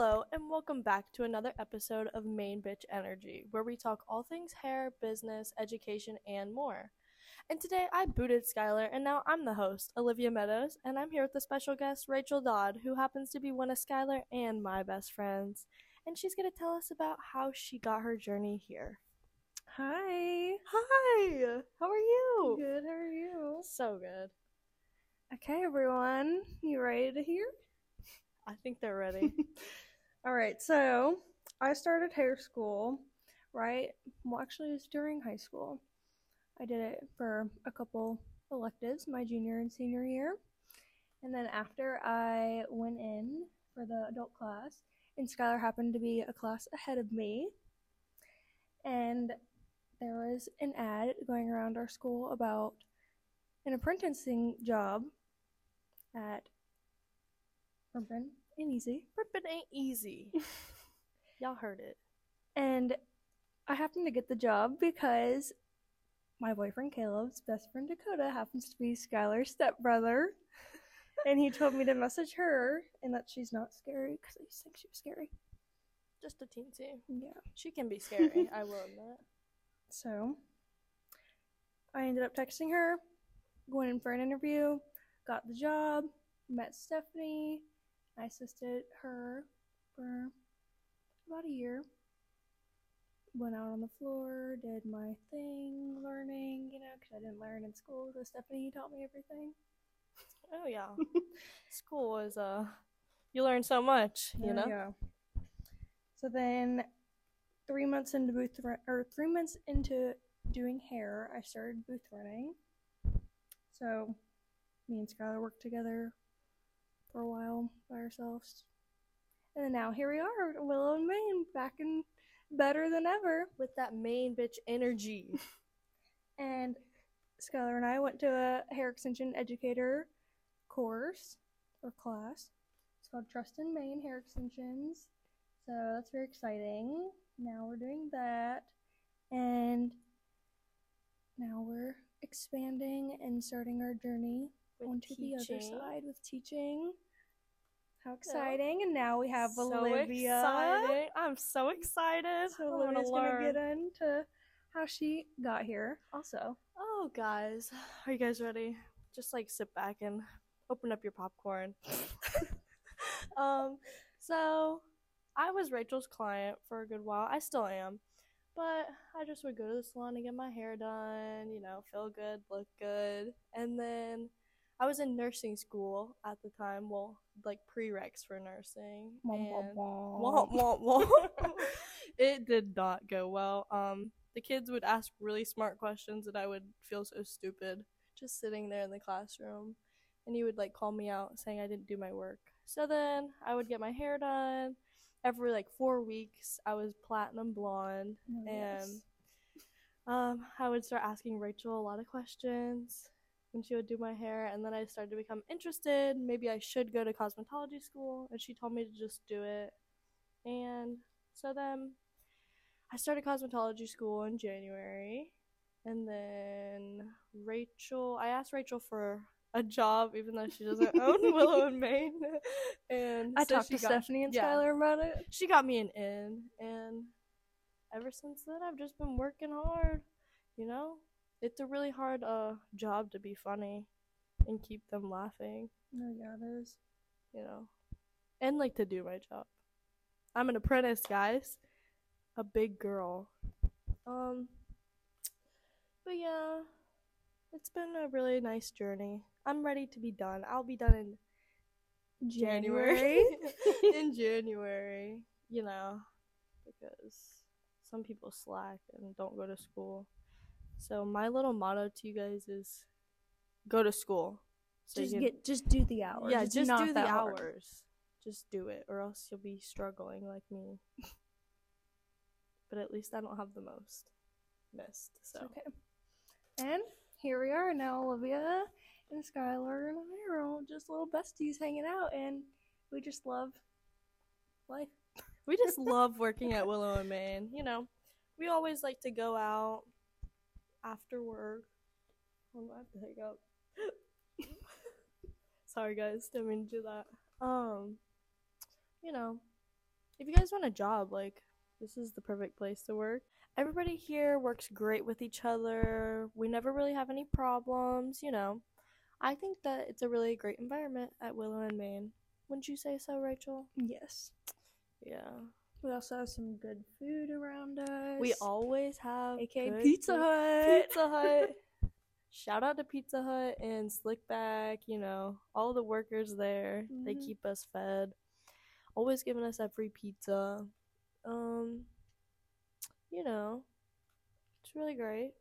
Hello, and welcome back to another episode of Main Bitch Energy, where we talk all things hair, business, education, and more. And today I booted Skylar, and now I'm the host, Olivia Meadows, and I'm here with a special guest, Rachel Dodd, who happens to be one of Skylar and my best friends. And she's going to tell us about how she got her journey here. Hi. Hi! How are you? Good. How are you? So good. Okay, everyone. You ready to hear? I think they're ready. All right. So I started hair school, right? Well, actually, it was during high school. I did it for a couple electives, my junior and senior year. And then after I went in for the adult class, and Skylar happened to be a class ahead of me. And there was an ad going around our school about an apprenticing job at Urban and Easy. Rippin' ain't easy. Y'all heard it. And I happened to get the job because my boyfriend Caleb's best friend Dakota happens to be Skylar's stepbrother. and he told me to message her and that she's not scary because I used to think she was scary. Just a teensy. Yeah. She can be scary, I will admit. So I ended up texting her, going in for an interview, got the job, met Stephanie. I assisted her for about a year. Went out on the floor, did my thing, learning, you know, because I didn't learn in school. So Stephanie taught me everything. Oh yeah. School is uh you learn so much, you Yeah, know? Yeah. So then, three months into booth run- or three months into doing hair, I started booth running. So, me and Skylar worked together for a while by ourselves, and then now here we are, Willow and Mane, back in better than ever. With that main bitch energy. And Skylar and I went to a hair extension educator course or class. It's called Trust in Maine Hair Extensions. So that's very exciting. Now we're doing that. And now we're expanding and starting our journey Onto the other teaching. side with teaching. How exciting. And now we have So Olivia. I'm so excited. So Olivia's going to get into how she got here also. Oh guys, are you guys ready? Just like sit back and open up your popcorn. um, so I was Rachel's client for a good while. I still am. But I just would go to the salon and get my hair done, you know, feel good, look good. And then I was in nursing school at the time, well, like prereqs for nursing. And- it did not go well. Um, the kids would ask really smart questions, and I would feel so stupid just sitting there in the classroom. And he would like call me out saying I didn't do my work. So then I would get my hair done. Every like four weeks, I was platinum blonde, Oh, and yes. um, I would start asking Rachel a lot of questions when she would do my hair, and then I started to become interested. Maybe I should go to cosmetology school, and she told me to just do it. And so then I started cosmetology school in January, and then Rachel, I asked Rachel for a job, even though she doesn't own Willow and Mane. And I so talked to got- Stephanie and yeah. Skylar about it. she got me an in and ever since then i've just been working hard you know it's a really hard uh job to be funny and keep them laughing. No, yeah, it is. you know? And like to do my job. I'm an apprentice guys. A big girl. Um but yeah it's been a really nice journey. I'm ready to be done. I'll be done in January. in January, you know, because some people slack and don't go to school. So my little motto to you guys is go to school. So just can, get, just do the hours. yeah, It's just not do the hard. hours. Just do it, or else you'll be struggling like me. but at least I don't have the most missed. So okay. And here we are now, Olivia and Skylar and I are all just little besties hanging out, and we just love life. We just love working at Willow and Mane. You know, we always like to go out after work. Hold on, I have to hang up. Sorry, guys, didn't mean to do that. Um, you know, if you guys want a job, like this is the perfect place to work. Everybody here works great with each other. We never really have any problems, you know. I think that it's a really great environment at Willow and Mane. Wouldn't you say so, Rachel? Yes. Yeah. We also have some good food around us. We always have aka good Pizza food. Hut. Pizza Hut. Shout out to Pizza Hut and Slickback, you know, all the workers there. They Mhm. keep us fed. Always giving us that free pizza. Um you know, it's really great.